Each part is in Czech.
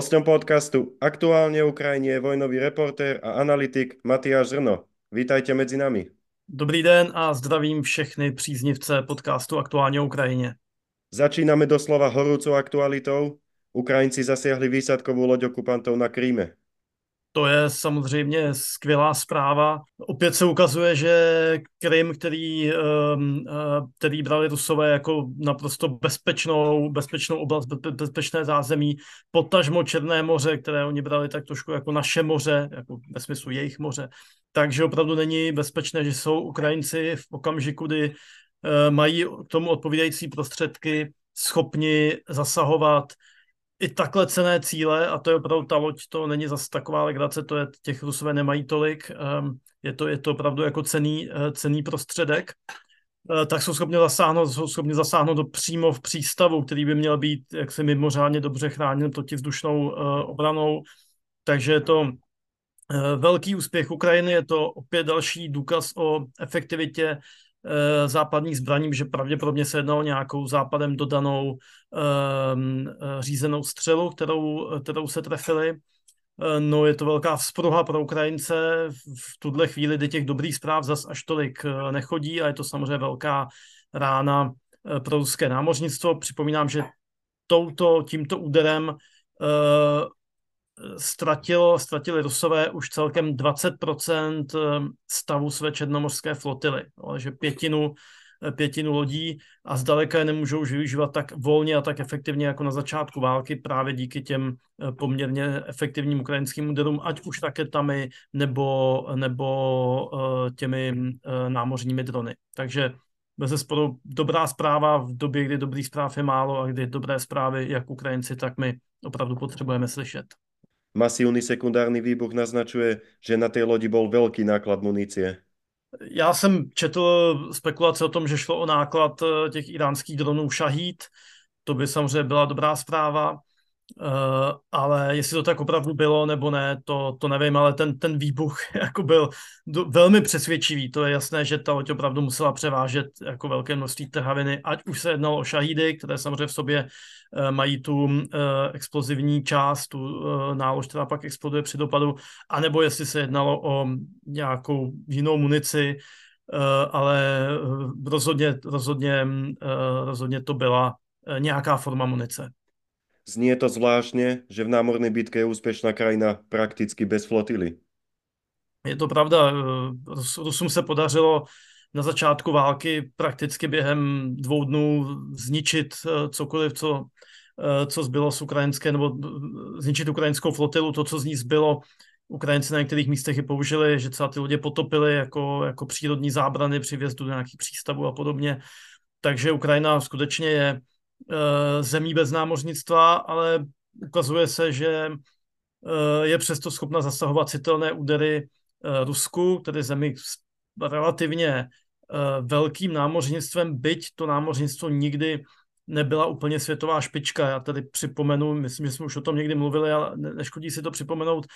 Hostom podcastu Aktuálne Ukrajine je vojnový reportér a analytik Matyáš Zrno. Vítajte mezi nami. Dobrý den a zdravím všechny příznivce podcastu Aktuálně Ukrajině. Začínáme doslova horúcou aktualitou. Ukrajinci zasiahli výsadkovou loď okupantov na Kríme. To je samozřejmě skvělá zpráva. Opět se ukazuje, že Krym, který, ehm, eh, který brali Rusové jako naprosto bezpečnou, bezpečnou oblast, bezpečné zázemí, potažmo Černé moře, které oni brali tak trošku jako naše moře, jako ve smyslu jejich moře. Takže opravdu není bezpečné, že jsou Ukrajinci v okamžiku, kdy eh, mají k tomu odpovídající prostředky, schopni zasahovat, i takhle cené cíle, a to je opravdu ta loď, to není zase taková legrace, to je, těch Rusové nemají tolik, um, je, to, je to opravdu jako cený, uh, cený prostředek, uh, tak jsou schopni zasáhnout, jsou schopni zasáhnout do přímo v přístavu, který by měl být jaksi mimořádně dobře chráněn protivzdušnou uh, obranou, takže je to velký úspěch Ukrajiny, je to opět další důkaz o efektivitě Eh, západních zbraní, že pravděpodobně se jednalo nějakou západem dodanou um, řízenou střelu, kterou, kterou se trefili. Eh, no je to velká vzpruha pro Ukrajince. V tuhle chvíli, kdy těch dobrých zpráv zas až tolik nechodí a je to samozřejmě velká rána pro ruské námořnictvo. Připomínám, že touto, tímto úderem ztratilo, ztratili Rusové už celkem 20% eh, stavu své černomorské flotily, že pětinu, eh, pětinu lodí a zdaleka je nemůžou už využívat tak volně a tak efektivně jako na začátku války právě díky těm eh, poměrně efektivním ukrajinským úderům, ať už raketami nebo, nebo těmi námořními drony. Takže bez sporu dobrá zpráva v době, kdy dobrých zpráv je málo a kdy dobré zprávy, jak Ukrajinci, tak my opravdu potřebujeme slyšet. Masívny sekundárny výbuch naznačuje, že na té lodi bol veľký náklad munície. Já jsem četl spekulace o tom, že šlo o náklad eh, těch iránských dronů Shahid. To by samozřejmě byla dobrá zpráva. Uh, ale jestli to tak opravdu bylo nebo ne, to, to nevím, ale ten, ten výbuch jako byl do, velmi přesvědčivý. To je jasné, že ta loď opravdu musela převážet jako velké množství trhaviny, ať už se jednalo o šahídy, které samozřejmě v sobě uh, mají tu uh, explozivní část, tu uh, nálož, která pak exploduje při dopadu, anebo jestli se jednalo o nějakou jinou munici, uh, ale rozhodně, rozhodně, uh, rozhodně to byla nějaká forma munice. Znie to zvláštně, že v námorné bitke je úspěšná krajina prakticky bez flotily. Je to pravda. Rusům se podařilo na začátku války prakticky během dvou dnů zničit eh, cokoliv, co, eh, co zbylo z ukrajinské, nebo zničit ukrajinskou flotilu, to, co z ní zbylo. Ukrajinci na některých místech i použili, že třeba ty lodě potopily jako, jako přírodní zábrany při vjezdu do nějakých přístavů a podobně. Takže Ukrajina skutečně je Eh, zemí bez námořnictva, ale ukazuje se, že eh, je přesto schopna zasahovat citelné údery eh, Rusku, tedy zemi s relativně velkým námořnictvem, byť to námořnictvo nikdy nebyla úplně světová špička. Já tady připomenu, myslím, že jsme už o tom někdy mluvili, ale neškodí si to připomenout.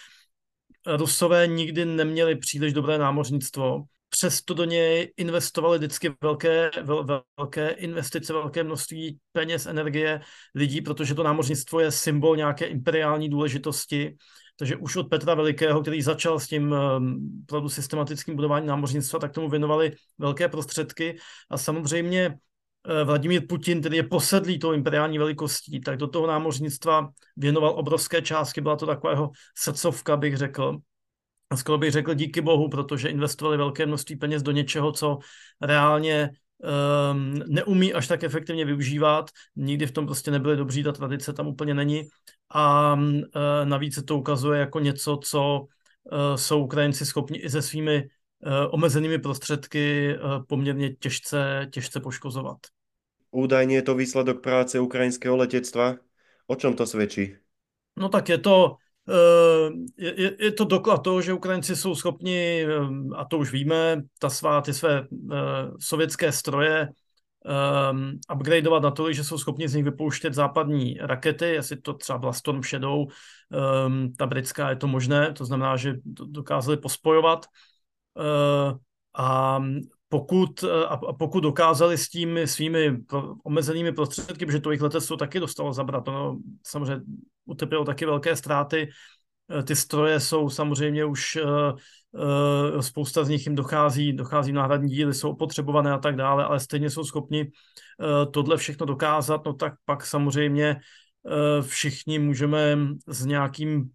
Rusové nikdy neměli příliš dobré námořnictvo přesto do něj investovali vždycky velké, vel, velké investice, velké množství peněz, energie lidí, protože to námořnictvo je symbol nějaké imperiální důležitosti. Takže už od Petra Velikého, který začal s tím um, systematickým budováním námořnictva, tak tomu věnovali velké prostředky. A samozřejmě uh, Vladimír Putin, který je posedlý tou imperiální velikostí, tak do toho námořnictva věnoval obrovské částky, byla to takového srdcovka, bych řekl skoro bych řekl díky bohu, protože investovali velké množství peněz do něčeho, co reálně um, neumí až tak efektivně využívat. Nikdy v tom prostě nebyli dobří, ta tradice tam úplně není. A uh, navíc se to ukazuje jako něco, co uh, jsou Ukrajinci schopni i se svými uh, omezenými prostředky uh, poměrně těžce, těžce poškozovat. Údajně je to výsledok práce ukrajinského letectva. O čem to svědčí? No tak je to je, je to doklad toho, že Ukrajinci jsou schopni, eh, a to už víme, ta svá, ty své uh, sovětské stroje um, upgradeovat na to, že jsou schopni z nich vypouštět západní rakety, jestli to třeba byla Storm Shadow, um, ta britská je to možné, to znamená, že dokázali pospojovat. Uh, a pokud, a pokud dokázali s tím svými omezenými prostředky, protože to jejich letectvo taky dostalo zabrat, no, samozřejmě utrpělo taky velké ztráty. Ty stroje jsou samozřejmě už spousta z nich jim dochází, dochází náhradní díly, jsou opotřebované a tak dále, ale stejně jsou schopni tohle všechno dokázat, no tak pak samozřejmě všichni můžeme s nějakým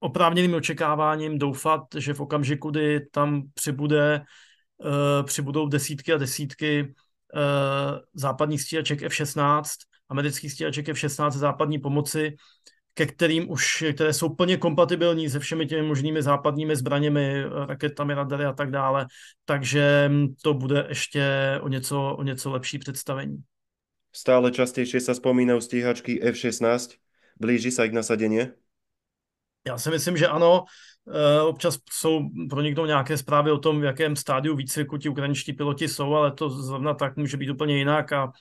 oprávněným očekáváním doufat, že v okamžiku, kdy tam přibude, přibudou desítky a desítky západních stíhaček F-16, amerických stíhaček F-16 západní pomoci, ke kterým už, které jsou plně kompatibilní se všemi těmi možnými západními zbraněmi, raketami, radary a tak dále. Takže to bude ještě o něco, o něco lepší představení. Stále častěji se spomínají stíhačky F-16. Blíží se k nasadení? Já si myslím, že ano. Eh, občas jsou proniknou nějaké zprávy o tom, v jakém stádiu výcviku ti ukrajinští piloti jsou, ale to zrovna tak může být úplně jinak a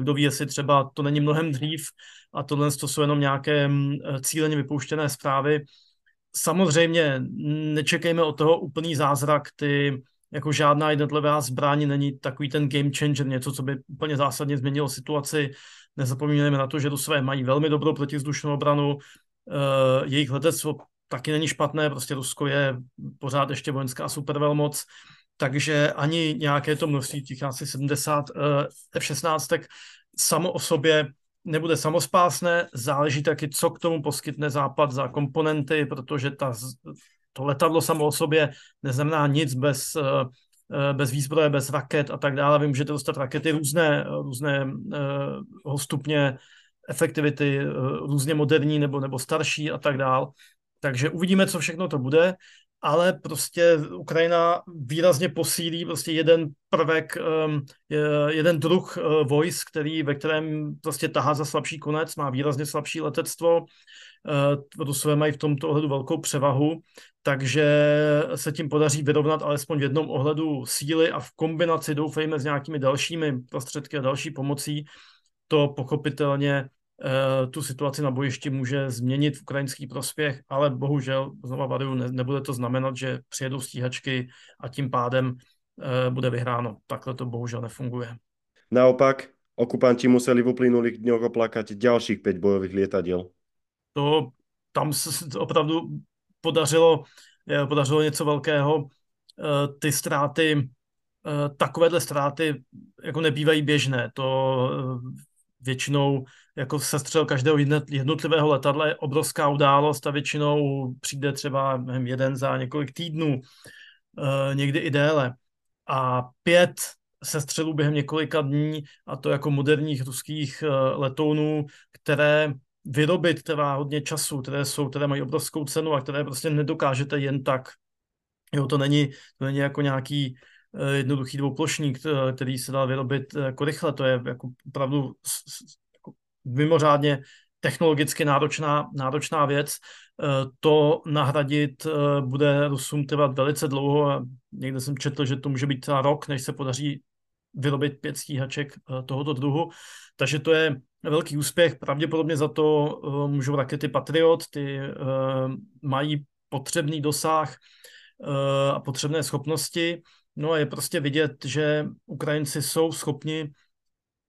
kdo ví, jestli třeba to není mnohem dřív a tohle to jsou jenom nějaké mm, eh, cíleně vypouštěné zprávy. Samozřejmě nečekejme od toho úplný zázrak, ty jako žádná jednotlivá zbraň není takový ten game changer, něco, co by úplně zásadně změnilo situaci. Nezapomínáme na to, že Rusové mají velmi dobrou protizdušnou obranu, Uh, jejich letectvo taky není špatné, prostě Rusko je pořád ještě vojenská supervelmoc, takže ani nějaké to množství těch asi 70 uh, F-16 tak samo o sobě nebude samospásné, záleží taky, co k tomu poskytne Západ za komponenty, protože ta, to letadlo samo o sobě neznamená nic bez, uh, bez výzbroje, bez raket a tak dále. Vy můžete dostat rakety různé, různé uh, stupně efektivity eh, různě moderní nebo, nebo starší a tak dál. Takže uvidíme, co všechno to bude, ale prostě Ukrajina výrazně posílí prostě jeden prvek, ehm, jeden druh eh, vojsk, který, ve kterém prostě tahá za slabší konec, má výrazně slabší letectvo, eh, Rusové mají v tomto ohledu velkou převahu, takže se tím podaří vyrovnat alespoň v jednom ohledu síly a v kombinaci, doufejme, s nějakými dalšími prostředky a další pomocí, to pochopitelně tu situaci na bojišti může změnit v ukrajinský prospěch, ale bohužel, znova varuju, ne, nebude to znamenat, že přijedou stíhačky a tím pádem eh, bude vyhráno. Takhle to bohužel nefunguje. Naopak, okupanti museli v uplynulých dňoch oplakať ďalších 5 bojových lietadiel. To tam se opravdu podařilo, eh, podařilo něco velkého. Ty ztráty, takovéhle ztráty jako nebývají běžné. To většinou jako sestřel každého jednotlivého letadla je obrovská událost a většinou přijde třeba nevím, jeden za několik týdnů, uh, někdy i déle. A pět sestřelů během několika dní, a to jako moderních ruských uh, letounů, které vyrobit trvá hodně času, které jsou, které mají obrovskou cenu a které prostě nedokážete jen tak. Jo, to není, to není jako nějaký Eh, jednoduchý dvouplošník, eh, který se dá vyrobit eh, jako rychle. To je jako opravdu jako mimořádně technologicky náročná, náročná věc. To nahradit bude Rusům trvat velice dlouho někde jsem četl, že to může být třeba rok, než se podaří vyrobit pět stíhaček tohoto druhu. Takže to je velký úspěch. Pravděpodobně za to můžou rakety Patriot, ty mají potřebný dosah a potřebné schopnosti No a je prostě vidět, že Ukrajinci jsou schopni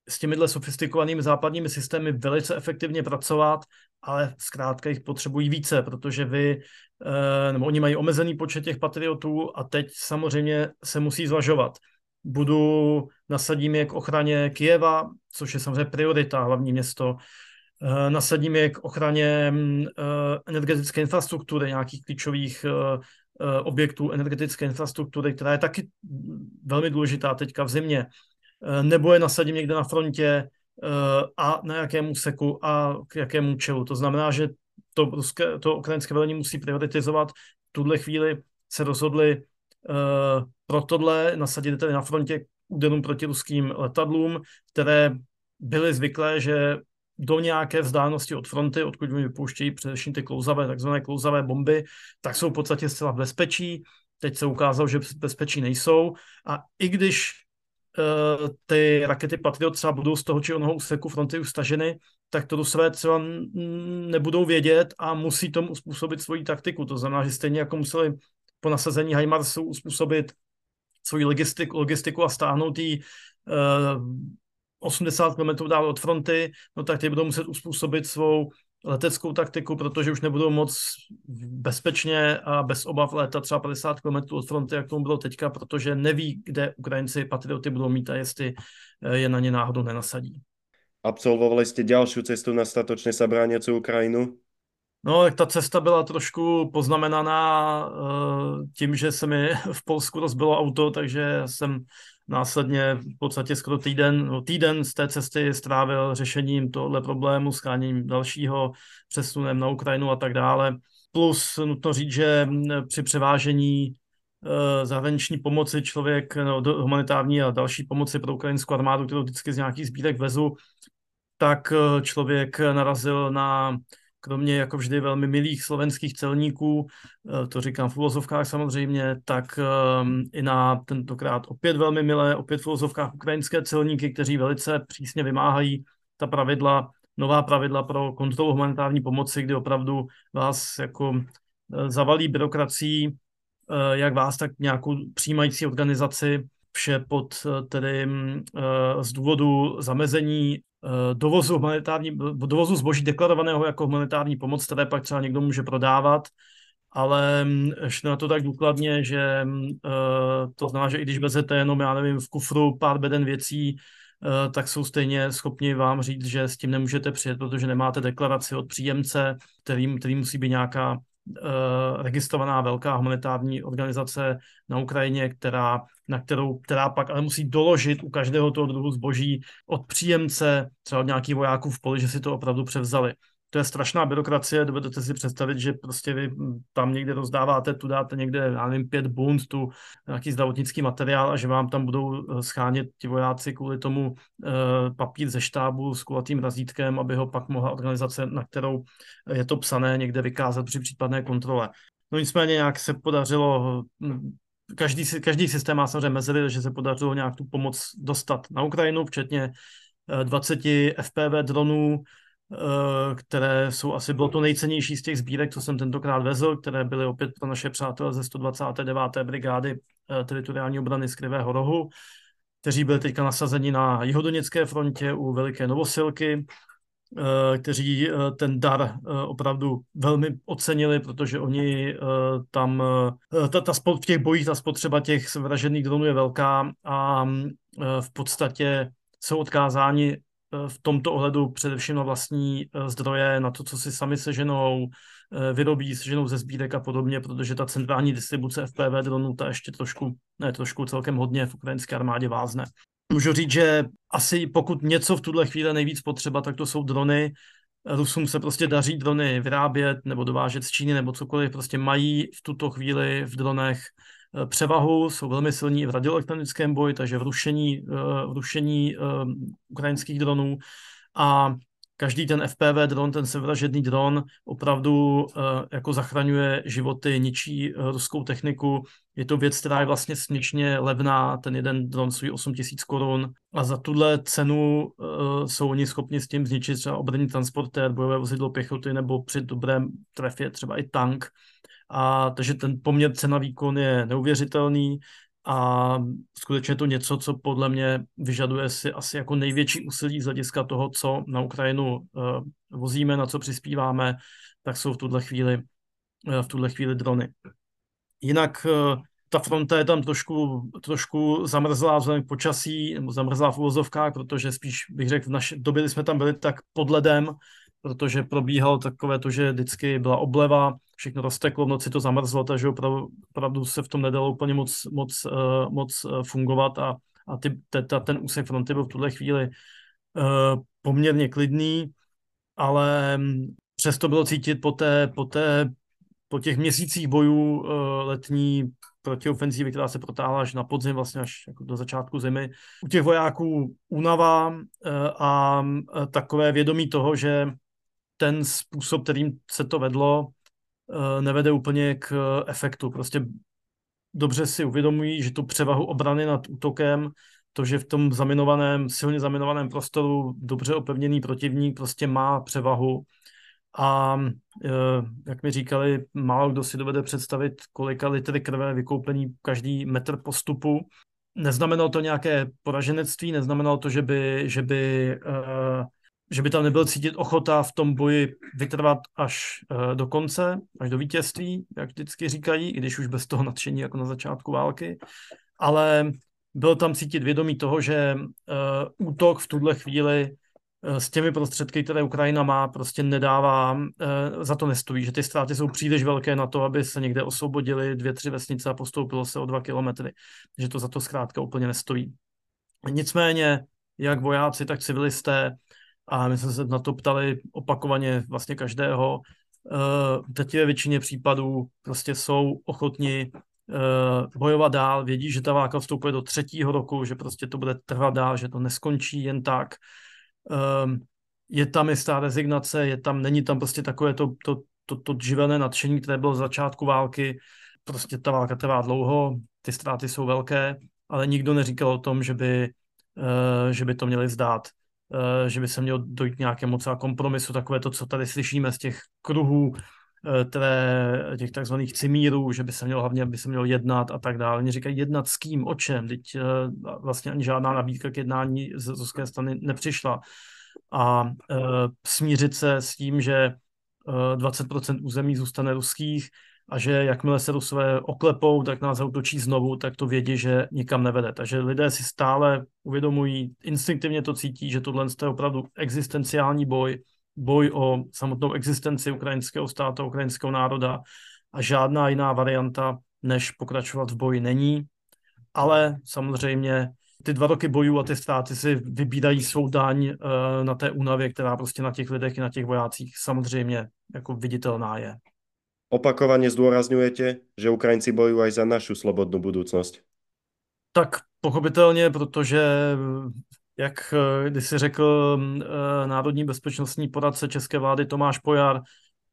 s těmihle sofistikovanými západními systémy velice efektivně pracovat, ale zkrátka jich potřebují více, protože vy, eh, nebo oni mají omezený počet těch patriotů a teď samozřejmě se musí zvažovat. Budu, nasadím je k ochraně Kijeva, což je samozřejmě priorita, hlavní město, eh, nasadím je k ochraně mm, eh, energetické infrastruktury, nějakých klíčových objektů energetické infrastruktury, která je taky velmi důležitá teďka v zimě, eh, nebo je nasadím někde na frontě eh, a na jakém úseku a k jakému čelu. To znamená, že to, ruské, to ukrajinské velení musí prioritizovat. V tuhle chvíli se rozhodli pro tohle nasadit tedy na frontě úderům proti ruským letadlům, které byly zvyklé, že do nějaké vzdálenosti od fronty, odkud mi vypouštějí především ty klouzavé, takzvané klouzavé bomby, tak jsou v podstatě zcela v bezpečí. Teď se ukázalo, že bezpečí nejsou. A i když uh, ty rakety Patriot třeba budou z toho či onoho úseku fronty už staženy, tak to své třeba nebudou vědět a musí tomu uspůsobit svoji taktiku. To znamená, že stejně jako museli po nasazení HIMARSu uspůsobit svoji logistiku, logistiku a stáhnout ji 80 km dál od fronty, no tak ty budou muset uspůsobit svou leteckou taktiku, protože už nebudou moc bezpečně a bez obav létat třeba 50 km od fronty, jak tomu bylo teďka, protože neví, kde Ukrajinci patrioty budou mít a jestli eh, je na ně náhodou nenasadí. Absolvovali jste další cestu na statočně sabráněcou Ukrajinu? No, tak ta cesta byla trošku poznamenaná uh, tím, že se mi v Polsku rozbilo auto, takže jsem následně v podstatě skoro týden, no, týden z té cesty strávil řešením tohle problému, skáním dalšího, přesunem na Ukrajinu a tak dále. Plus nutno říct, že při převážení uh, zahraniční pomoci člověk, no, humanitární a další pomoci pro ukrajinskou armádu, kterou vždycky z nějakých sbírek vezu, tak eh, člověk narazil na kromě jako vždy velmi milých slovenských celníků, eh, to říkám v uvozovkách samozřejmě, tak ehm, i na tentokrát opět velmi milé, opět v uvozovkách ukrajinské celníky, kteří velice přísně vymáhají ta pravidla, nová pravidla pro kontrolu humanitární pomoci, kdy opravdu vás jako eh, zavalí byrokracií, eh, jak vás, tak nějakou přijímající organizaci, vše pod tedy z důvodu zamezení dovozu, humanitární, dovozu zboží deklarovaného jako humanitární pomoc, které pak třeba někdo může prodávat, ale mm, šlo na to tak důkladně, že mm, eh, to znamená, že i když vezete jenom, já nevím, v kufru pár beden věcí, eh, tak jsou stejně schopni vám říct, že s tím nemůžete přijet, protože nemáte deklaraci od příjemce, který, který musí být nějaká Eh, registrovaná velká humanitární organizace na Ukrajině, která, na kterou, která pak ale musí doložit u každého toho druhu zboží od příjemce, třeba od nějakých vojáků v poli, že si to opravdu převzali to je strašná byrokracie, dovedete si představit, že prostě vy tam někde rozdáváte, tu dáte někde, já nevím, pět bund, tu nějaký zdravotnický materiál a že vám tam budou eh, schánět ti vojáci kvůli tomu e, papír ze štábu s kulatým razítkem, aby ho pak mohla organizace, na kterou je to psané, někde vykázat při případné kontrole. No nicméně nějak se podařilo hm, každý, každý systém má samozřejmě mezery, že se podařilo nějak tu pomoc dostat na Ukrajinu, včetně 20 eh, FPV dronů, Eh, které jsou asi, bylo to nejcennější z těch sbírek, co jsem tentokrát vezl, které byly opět pro naše přátelé ze 129. brigády eh, teritoriální obrany z Krivého rohu, kteří byli teďka nasazeni na jihodoněcké frontě u Veliké Novosilky, kteří ten dar opravdu velmi ocenili, protože oni tam, ta, ta, v těch bojích ta spotřeba těch vražených dronů je velká a v podstatě jsou odkázáni Eh, v tomto ohledu především na vlastní eh, zdroje, na to, co si sami seženou, eh, vyrobí, seženou ze sbírek a podobně, protože ta centrální distribuce FPV dronů ta ještě trošku, ne trošku, celkem hodně v ukrajinské armádě vázne. Můžu říct, že asi pokud něco v tuhle chvíli nejvíc potřeba, tak to jsou drony. Rusům se prostě daří drony vyrábět nebo dovážet z Číny nebo cokoliv, prostě mají v tuto chvíli v dronech Eh, převahu, jsou velmi silní v radioelektronickém boji, takže v rušení, eh, v rušení eh, ukrajinských dronů a každý ten FPV dron, ten sevražedný dron, opravdu jako zachraňuje životy, ničí ruskou techniku. Je to věc, která je vlastně směšně levná, ten jeden dron stojí 8 tisíc korun a za tuhle cenu jsou oni schopni s tím zničit třeba obranný transportér, bojové vozidlo pěchoty nebo při dobrém trefě třeba i tank. A takže ten poměr cena výkon je neuvěřitelný a skutečně to něco, co podle mě vyžaduje si asi jako největší úsilí z hlediska toho, co na Ukrajinu uh, vozíme, na co přispíváme, tak jsou v tuhle chvíli, uh, v tuhle chvíli drony. Jinak uh, ta fronta je tam trošku, trošku zamrzlá vzhledem k počasí, nebo zamrzlá v uvozovkách, protože spíš bych řekl, v naší době, kdy jsme tam byli, tak pod ledem, protože probíhalo takové to, že vždycky byla obleva, všechno rozteklo, v noci to zamrzlo, takže opravdu, opravdu se v tom nedalo úplně moc, moc, uh, moc uh, fungovat a, a ty, te, ten úsek fronty byl v tuhle chvíli uh, poměrně klidný, ale mm, přesto bylo cítit po, té, po, té, po těch měsících bojů uh, letní protiofenzívy, která se protáhla až na podzim, vlastně až jako do začátku zimy. U těch vojáků únava a takové vědomí toho, že ten způsob, kterým se to vedlo, eh, nevede úplně k eh, efektu. Prostě dobře si uvědomují, že tu převahu obrany nad útokem, to, že v tom zaminovaném, silně zaminovaném prostoru dobře opevněný protivník prostě má převahu a eh, jak mi říkali, málo kdo si dovede představit, kolika litry krve vykoupení každý metr postupu. Neznamenalo to nějaké poraženectví, neznamenalo to, že by, že by že by tam nebyl cítit ochota v tom boji vytrvat až do konce, až do vítězství, jak vždycky říkají, i když už bez toho nadšení jako na začátku války. Ale byl tam cítit vědomí toho, že uh, útok v tuhle chvíli uh, s těmi prostředky, které Ukrajina má, prostě nedává, za to nestojí, že ty ztráty jsou příliš velké na to, aby se někde osvobodili dvě, tři vesnice a postoupilo se o dva kilometry, že to za to zkrátka úplně nestojí. Nicméně, jak vojáci, tak civilisté, a my jsme se na to ptali opakovaně vlastně každého, teď ve většině případů prostě jsou ochotni uh, bojovat dál, vědí, že ta válka vstupuje do třetího roku, že prostě to bude trvat dál, že to neskončí jen tak. Um, je tam jistá rezignace, je tam, není tam prostě takové to, to, to, to živelné nadšení, které bylo z začátku války. Prostě ta válka trvá dlouho, ty ztráty jsou velké, ale nikdo neříkal o tom, že by, uh, že by to měli zdát, uh, že by se mělo dojít nějakému třeba kompromisu, takové to, co tady slyšíme z těch kruhů, Eh, které, těch takzvaných cimírů, že by se mělo hlavně by se mělo jednat a tak dále. Oni říkají jednat s kým, o čem, teď eh, vlastně ani žádná nabídka k jednání z ruské strany nepřišla. A e, smířit se s tím, že e, 20% území zůstane ruských a že jakmile se Rusové oklepou, tak nás zautočí znovu, tak to vědí, že nikam nevede. Takže lidé si stále uvědomují, instinktivně to cítí, že tohle je opravdu existenciální boj, boj o samotnou existenci ukrajinského státu, ukrajinského národa a žádná jiná varianta, než pokračovat v boji není. Ale samozřejmě ty dva roky bojů a ty ztráty si vybírají svou daň uh, na té únavě, která prostě na těch lidech i na těch vojácích samozřejmě jako viditelná je. Opakovaně zdůrazňujete, že Ukrajinci bojují aj za našu slobodnou budoucnost. Tak pochopitelně, protože jak když si řekl eh, národní bezpečnostní poradce české vlády Tomáš Pojar,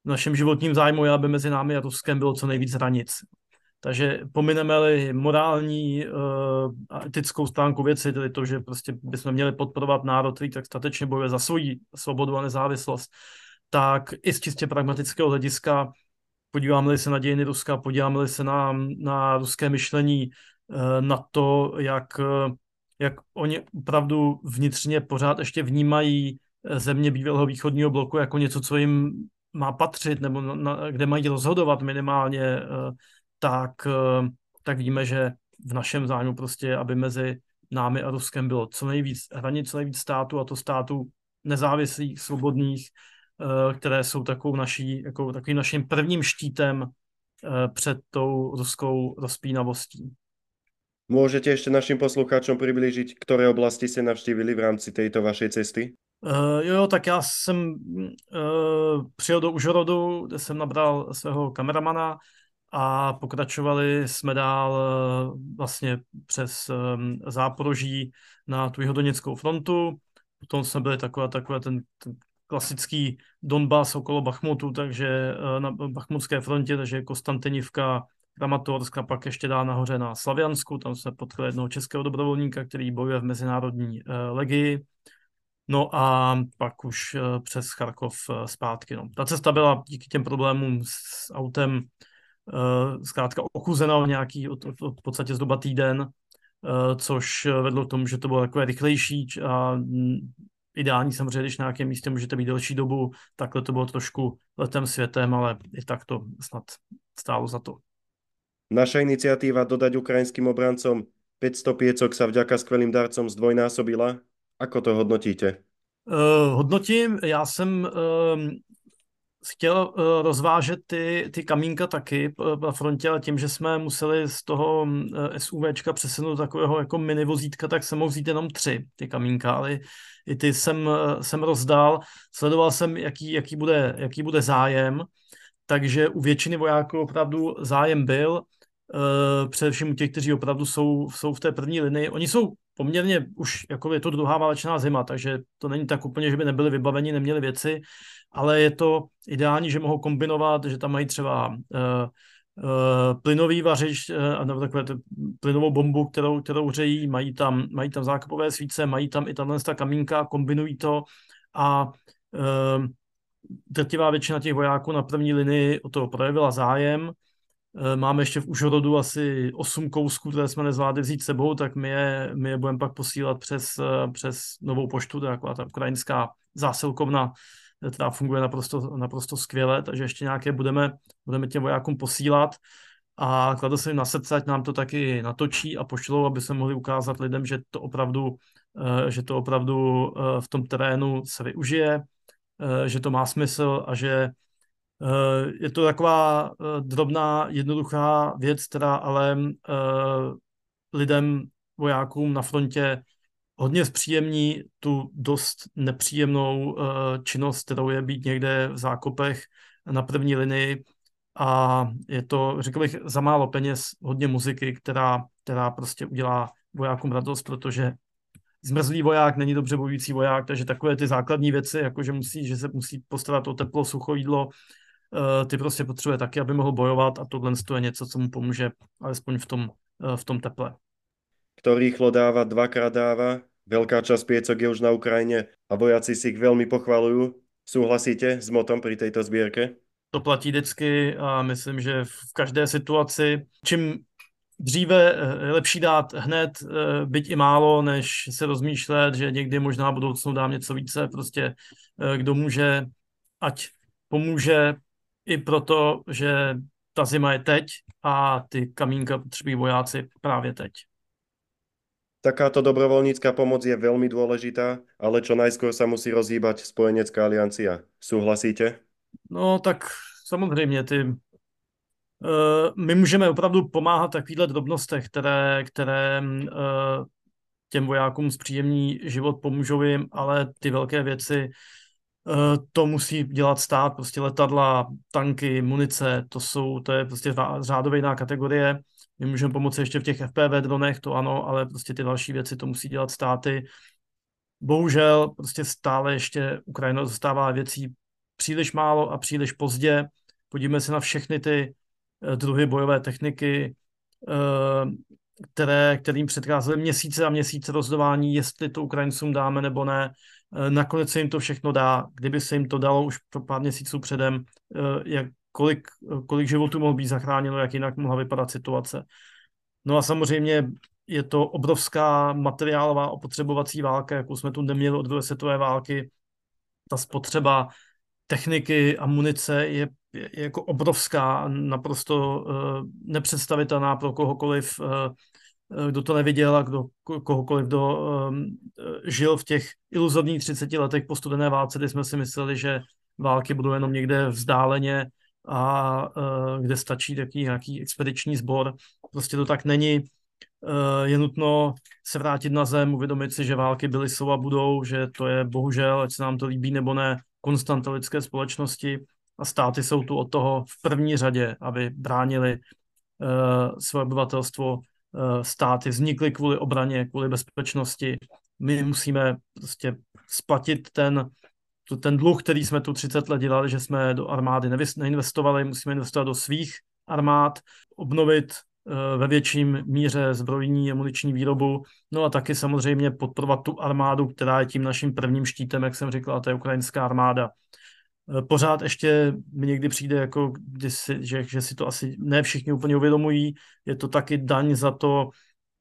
v našem životním zájmu je, aby mezi námi a Ruskem bylo co nejvíc hranic. Takže pomineme-li morální uh, a etickou stránku věci, tedy to, že prostě bychom měli podporovat národ, který tak statečně bojuje za svoji svobodu a nezávislost, tak i z čistě pragmatického hlediska, podíváme-li se na dějiny Ruska, podíváme-li se na, na ruské myšlení, uh, na to, jak jak oni opravdu vnitřně pořád ještě vnímají eh, země bývalého východního bloku jako něco, co jim má patřit, nebo na, na, kde mají rozhodovat minimálně, eh, tak, eh, tak víme, že v našem zájmu prostě, aby mezi námi a Ruskem bylo co nejvíc hranic, co nejvíc států, a to států nezávislých, svobodných, které jsou takovou naší, jako takovým naším prvním štítem před tou ruskou rozpínavostí. Můžete ještě našim posluchačům přiblížit, které oblasti se navštívili v rámci této vaší cesty? Uh, jo, tak já jsem uh, přijel do Užhorodu, kde jsem nabral svého kameramana a pokračovali jsme dál uh, vlastně přes um, Záporoží na tu jihodoněckou frontu. Potom jsme byli takové, takové ten, ten klasický Donbass okolo Bachmutu, takže uh, na Bachmutské frontě, takže Konstantinivka, Kramatorsk a pak ještě dál nahoře na Slaviansku, tam se potkali jednoho českého dobrovolníka, který bojuje v mezinárodní uh, legii. No a pak už uh, přes Charkov zpátky. No. Ta cesta byla díky těm problémům s autem zkrátka ochuzena o nějaký, od, od, od podstatě zhruba týden, což vedlo k tomu, že to bylo takové rychlejší a mm, ideální samozřejmě, když na nějakém místě můžete být delší dobu, takhle to bylo trošku letem světem, ale i tak to snad stálo za to. Naša iniciatíva dodať ukrajinským obrancom 500 piecok sa vďaka skvelým darcom zdvojnásobila. Ako to hodnotíte? Uh, hodnotím, já jsem uh, chtěl uh, rozvážet ty, ty kamínka taky na frontě, ale tím, že jsme museli z toho uh, SUVčka přesunout takového jako mini vozítka, tak jsem mohl vzít jenom tři ty kamínka, ale i ty jsem, jsem rozdal. Sledoval jsem, jaký, jaký, bude, jaký bude zájem, takže u většiny vojáků opravdu zájem byl. Uh, především u těch, kteří opravdu jsou, jsou v té první linii. Oni jsou poměrně už, jako je to druhá válečná zima, takže to není tak úplně, že by nebyli vybaveni, neměli věci, ale je to ideální, že mohou kombinovat, že tam mají třeba uh, uh, plynový vařič, uh, nebo takové plynovou bombu, kterou, kterou hřejí, mají tam, mají tam zákopové svíce, mají tam i tahle kamínka, kombinují to a uh, drtivá většina těch vojáků na první linii o to projevila zájem, Eh, máme ještě v Užhorodu asi 8 kousků, které jsme nezvládli vzít sebou, tak my je, my je budeme pak posílat přes, eh, přes novou poštu, to je taková ta ukrajinská zásilkovna, která funguje naprosto, naprosto skvěle, takže ještě nějaké budeme, budeme těm vojákům posílat. A kladu se jim na srdce, ať nám to taky natočí a pošlou, aby se mohli ukázat lidem, že to opravdu, eh, že to opravdu eh, v tom terénu se využije, eh, že to má smysl a že je to taková drobná, jednoduchá věc, která ale lidem, vojákům na frontě hodně zpříjemní tu dost nepříjemnou činnost, kterou je být někde v zákopech na první linii. A je to, řekl bych, za málo peněz hodně muziky, která, která prostě udělá vojákům radost, protože zmrzlý voják není dobře bojující voják, takže takové ty základní věci, jako že, musí, že se musí postarat o teplo, sucho, jídlo, eh, ty prostě potřebuje taky, aby mohl bojovat a tohle je něco, co mu pomůže alespoň v tom, eh, v tom teple. Kto rýchlo dáva, dvakrát dáva. Veľká časť piecok je už na Ukrajine a vojaci si ich veľmi pochvalujú. Súhlasíte s motom pri tejto zbierke? to platí vždycky a myslím, že v každé situaci, čím dříve eh, je lepší dát hned, eh, byť i málo, než se rozmýšlet, že někdy možná budoucnu dám něco více, prostě eh, kdo může, ať pomůže i proto, že ta zima je teď a ty kamínka potřebují vojáci právě teď. Takáto dobrovoľnícká pomoc je veľmi dôležitá, ale čo najskôr sa musí rozhýbať spojenecká aliancia. Súhlasíte? No tak samozřejmě ty uh, my můžeme opravdu pomáhat takovýhle drobnostech, které, které uh, těm vojákům zpříjemní život, pomůžou jim, ale ty velké věci to musí dělat stát, prostě letadla, tanky, munice, to jsou, to je prostě řádově jiná kategorie. My můžeme pomoci ještě v těch FPV dronech, to ano, ale prostě ty další věci to musí dělat státy. Bohužel prostě stále ještě Ukrajina zůstává věcí příliš málo a příliš pozdě. Podívejme se na všechny ty eh, druhy bojové techniky, eh, které, kterým předcházely měsíce a měsíce rozdování, jestli to Ukrajincům dáme nebo ne. Eh, nakonec se jim to všechno dá. Kdyby se jim to dalo už pár měsíců předem, jak, kolik, kolik životů mohlo být zachráněno, jak jinak mohla vypadat situace. No a samozřejmě je to obrovská materiálová opotřebovací válka, jakou jsme tu neměli od druhé světové války. Ta spotřeba techniky a munice je, je jako obrovská, naprosto uh, nepředstavitelná pro kohokoliv, uh, kdo to neviděl a kdo, kohokoliv, kdo um, žil v těch iluzorních 30 letech po studené válce, kdy jsme si mysleli, že války budou jenom někde vzdáleně a uh, kde stačí taký nějaký expediční sbor. Prostě to tak není. Uh, je nutno se vrátit na zem, uvědomit si, že války byly, jsou a budou, že to je bohužel, ať se nám to líbí nebo ne, konstanta lidské společnosti a státy jsou tu od toho v první řadě, aby bránili uh, své obyvatelstvo. Uh, státy vznikly kvůli obraně, kvůli bezpečnosti. My musíme prostě splatit ten, ten dluh, který jsme tu 30 let dělali, že jsme do armády neinvestovali, musíme investovat do svých armád, obnovit eh, ve větším míře zbrojní a muniční výrobu, no a taky samozřejmě podporovat tu armádu, která je tím naším prvním štítem, jak jsem říkal, to je ukrajinská armáda. Eh, pořád ještě mi někdy přijde, jako si, že, že si to asi ne všichni úplně uvědomují. Je to taky daň za to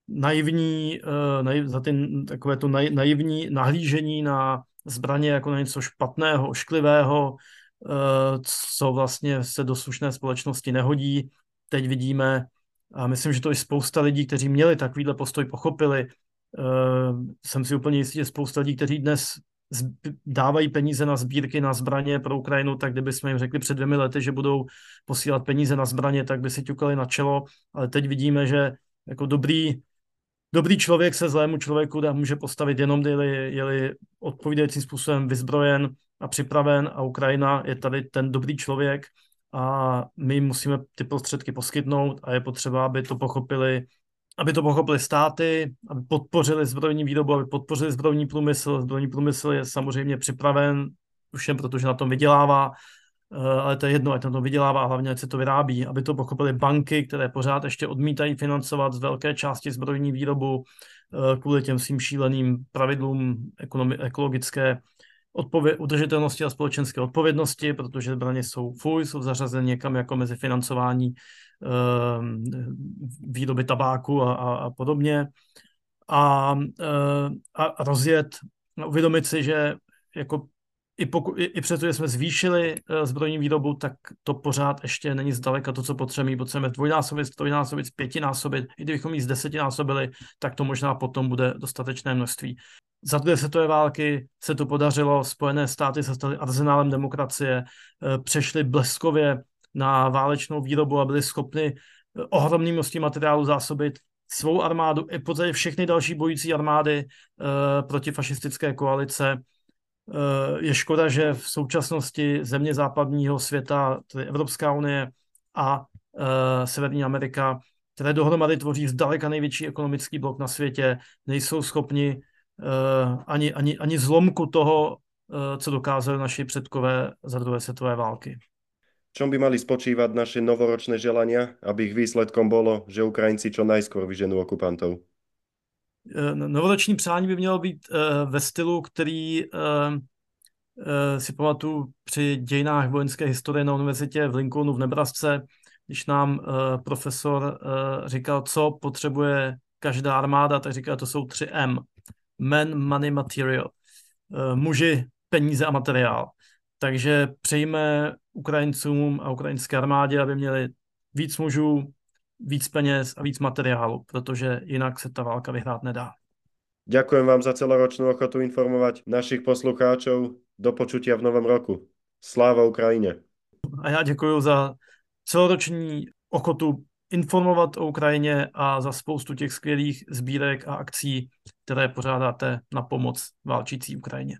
naivní, uh, naiv, za ty, takové to naivní nahlížení na zbraně jako na něco špatného, ošklivého, uh, co vlastně se do slušné společnosti nehodí. Teď vidíme, a myslím, že to i spousta lidí, kteří měli takovýhle postoj, pochopili. Jsem si úplně jistý, že spousta lidí, kteří dnes dávají peníze na sbírky na zbraně pro Ukrajinu, tak kdyby jsme jim řekli před dvěmi lety, že budou posílat peníze na zbraně, tak by si ťukali na čelo, ale teď vidíme, že jako dobrý, dobrý člověk se zlému člověku může postavit jenom, je je odpovídajícím způsobem vyzbrojen a připraven a Ukrajina je tady ten dobrý člověk a my musíme ty prostředky poskytnout a je potřeba, aby to pochopili aby to pochopili státy, aby podpořili zbrojní výrobu, aby podpořili zbrojní průmysl. Zbrojní průmysl je samozřejmě připraven, už jen protože na tom vydělává, eh, ale to je jedno, ať na tom vydělává, hlavně ať se to vyrábí, aby to pochopili banky, které pořád ještě odmítají financovat z velké části zbrojní výrobu eh, kvůli těm svým šíleným pravidlům ekonomi- ekologické odpově- udržitelnosti a společenské odpovědnosti, protože zbraně jsou fuj, jsou zařazeny někam jako mezi financování výroby tabáku a, a, a podobně. A, eh, a rozjet, uvědomit si, že jako i, poku, i, i přesto, že jsme zvýšili uh, zbrojní výrobu, tak to pořád ještě není zdaleka to, co potřebujeme. Potřebujeme dvojnásobit, trojnásobit, pětinásobit. I kdybychom ji z desetinásobili, tak to možná potom bude dostatečné množství. Za druhé světové války se to podařilo, Spojené státy se staly arzenálem demokracie, přešly bleskově na válečnou výrobu a byli schopni uh, ohromný množství materiálu zásobit svou armádu i podstatě všechny další bojící armády uh, proti fašistické koalice Eh, je škoda, že v současnosti země západního světa, tedy Evropská unie a eh, Severní Amerika, které dohromady tvoří zdaleka největší ekonomický blok na světě, nejsou schopni eh, ani, ani, ani zlomku toho, co dokázali naši předkové za druhé světové války. Čom by mali spočívať naše novoročné želania, aby ich výsledkom bolo, že Ukrajinci čo najskôr vyženú okupantov? Eh, novoroční přání by mělo být uh, ve stylu, který uh, uh, si pamatuju při dějinách vojenské historie na univerzitě v Lincolnu v Nebrasce, když nám profesor říkal, co potřebuje každá armáda, tak říkal, to jsou tři M. Men, money, material. Muži, peníze a materiál. Takže přejme Ukrajincům a ukrajinské armádě, aby měli víc mužů, víc peněz a víc materiálu, protože jinak se ta válka vyhrát nedá. Ďakujem vám za celoročnú ochotu informovať našich poslucháčov. Do počutia v novom roku. Sláva Ukrajine. A já děkuji za celoroční ochotu informovat o Ukrajině a za spoustu těch skvělých sbírek a akcí, které pořádáte na pomoc válčící Ukrajině.